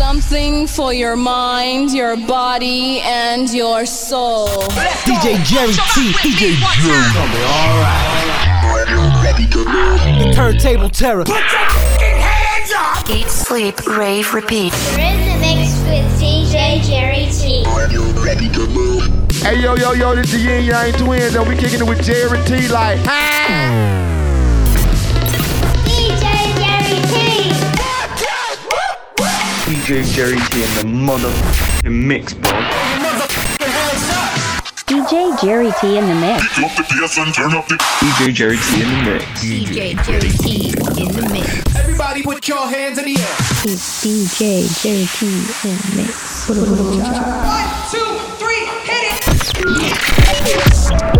Something for your mind, your body, and your soul. DJ Jerry T. DJ Jerry. Alright. The turntable terror. Put your hands up! Eat, sleep, rave, repeat. You're in the mix with DJ Jerry T. Hey yo yo yo, this the Yin Yang Twins, and we kicking it with Jerry T like. DJ DJ Jerry T in the motherfucking mix, bro. DJ Jerry T in the mix. DJ Jerry T in the mix. DJ Jerry T in the mix. Everybody put your hands in the air. It's DJ Jerry T in the mix. What a little job. One, two, three, hit it!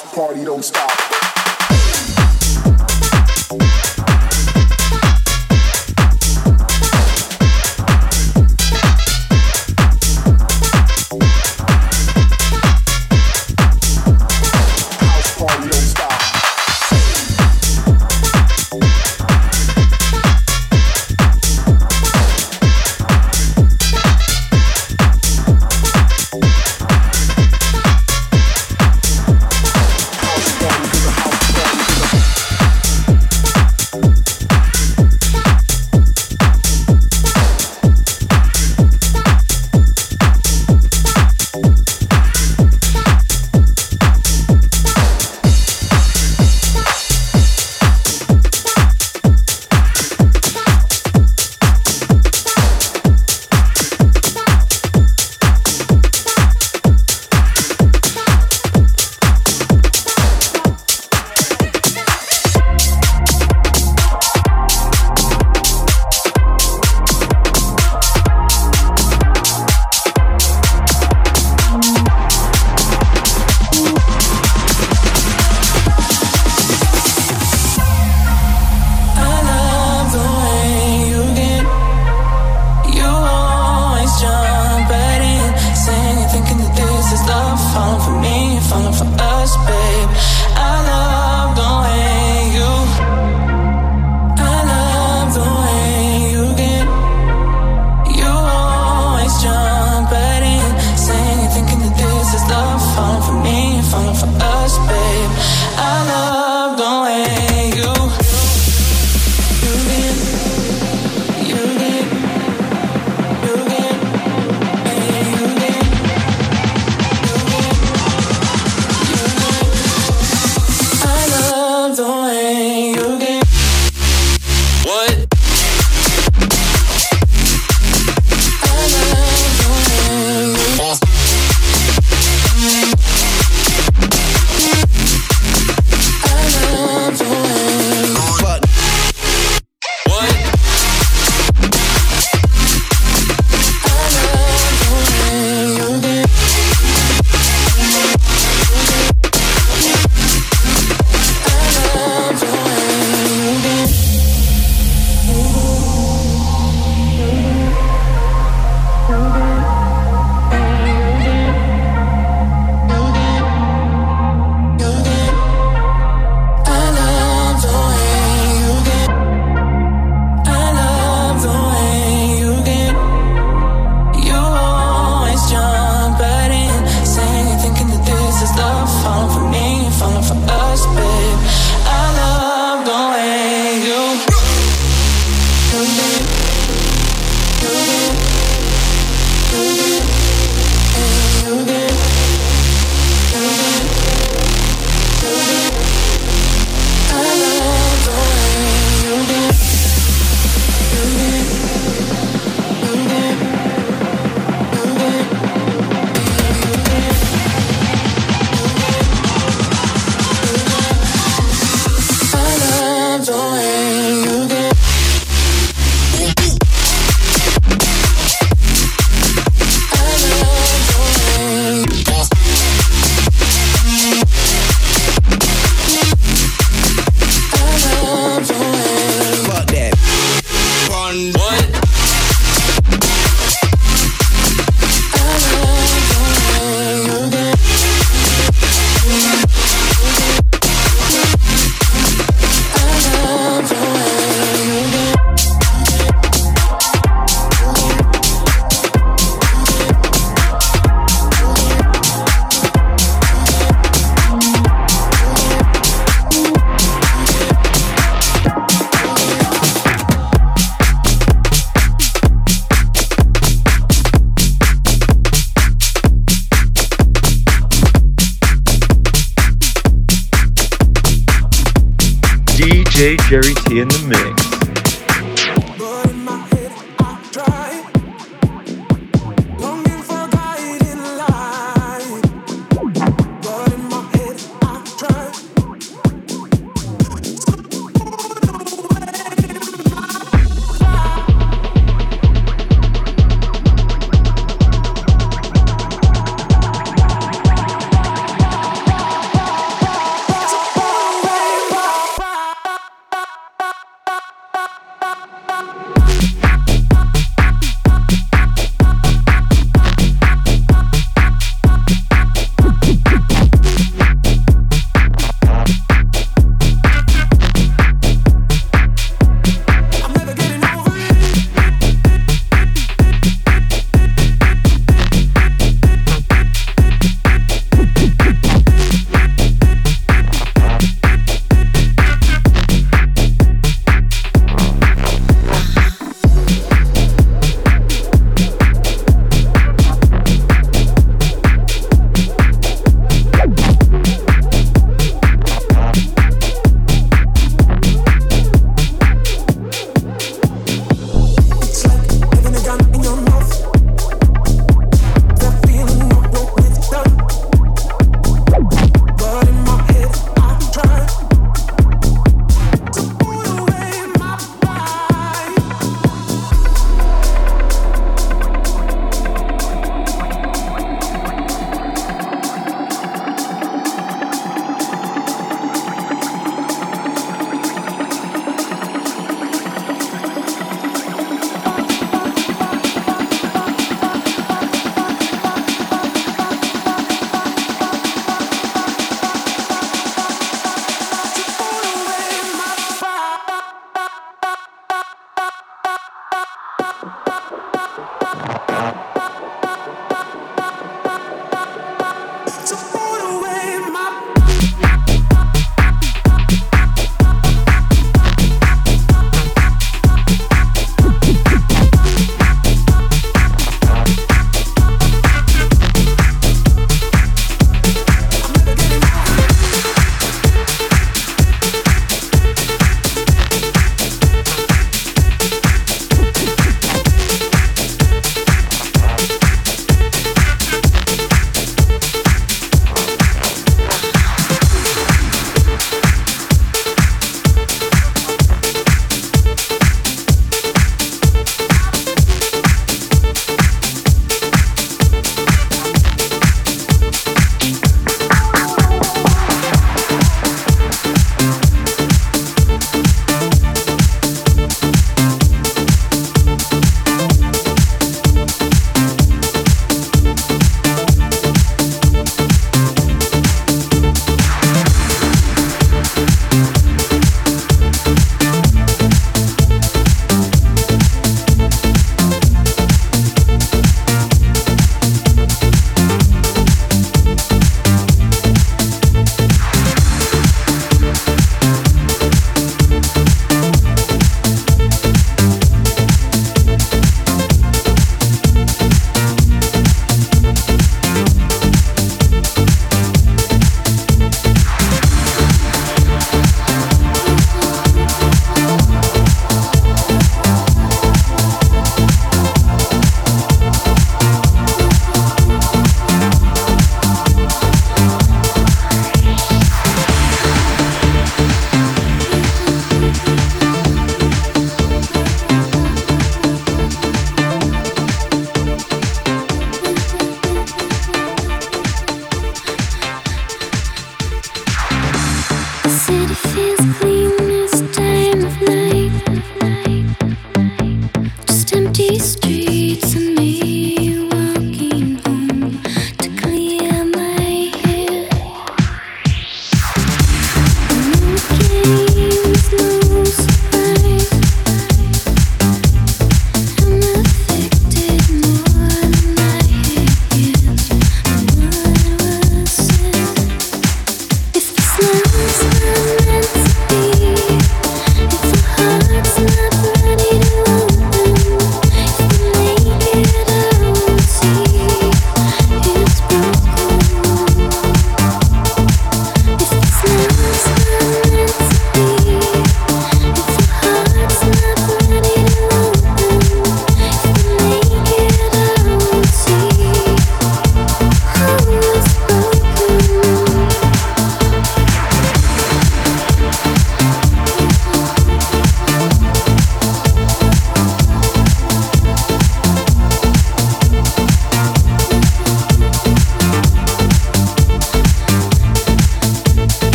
Party don't stop.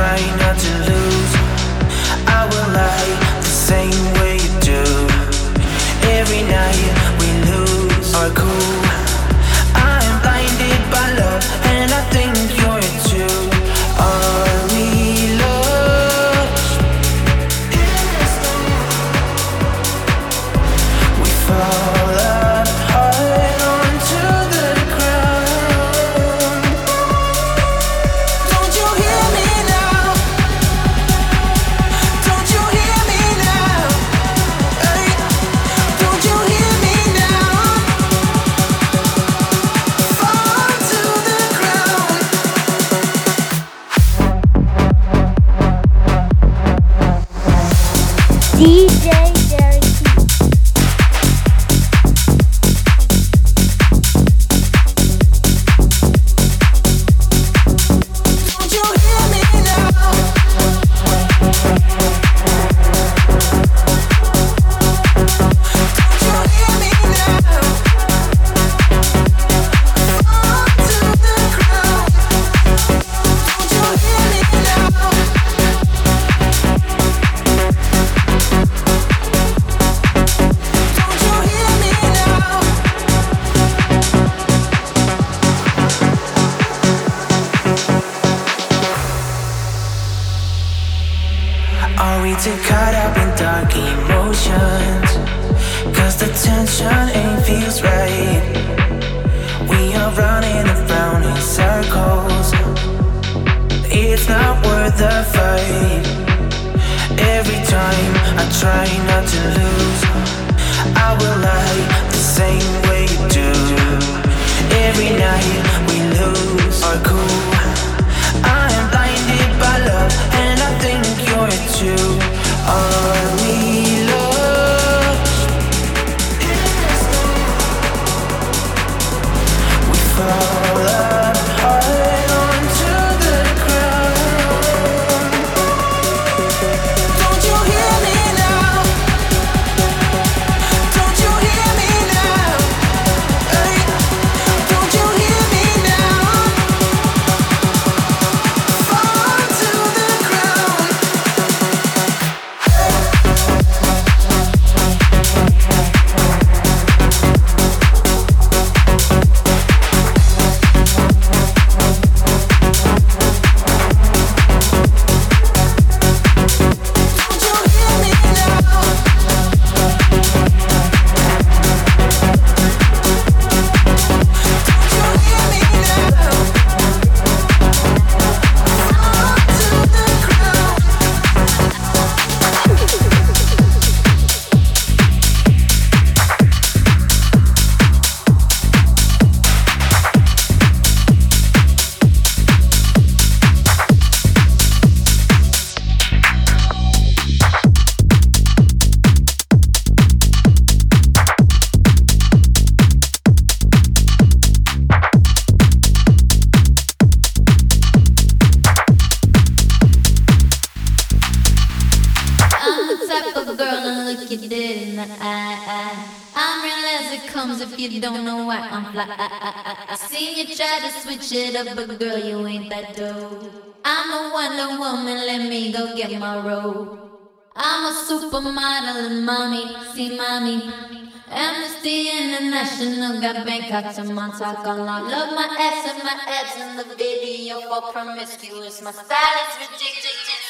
Trying not to time I try not to lose. I will lie the same way you do. Every night we lose. Our cool a girl and look you dead in the eye. I'm real as it comes if you don't know why I'm fly. I seen you try to switch it up, but girl, you ain't that dope. I'm a Wonder Woman, let me go get my robe. I'm a supermodel and mommy, see mommy. Amnesty International got Bangkok to Montauk on lock. Love my ass and my abs in the video for promiscuous. My style is ridiculous.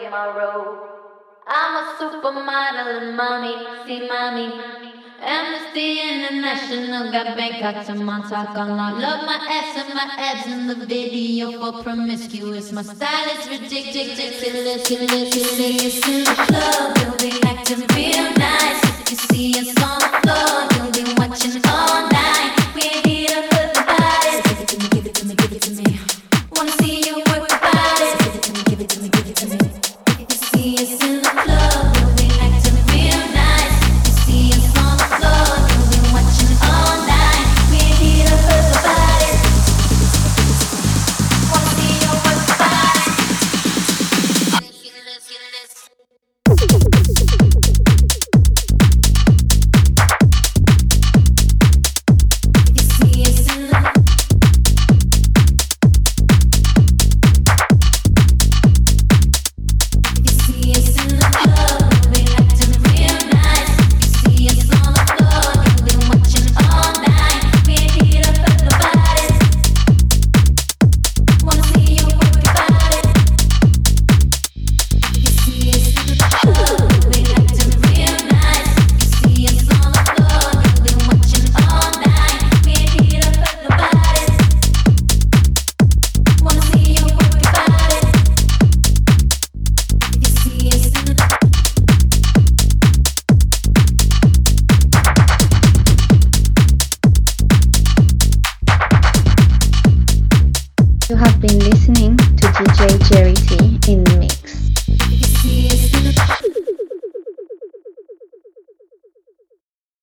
Get my robe. I'm a supermodel and mommy, see mommy. Amnesty International got Bangkok to Montauk on lock. Love my ass and my abs in the video for promiscuous. My style is ridiculous, ridiculous, ridiculous. In the club, you'll be acting real nice.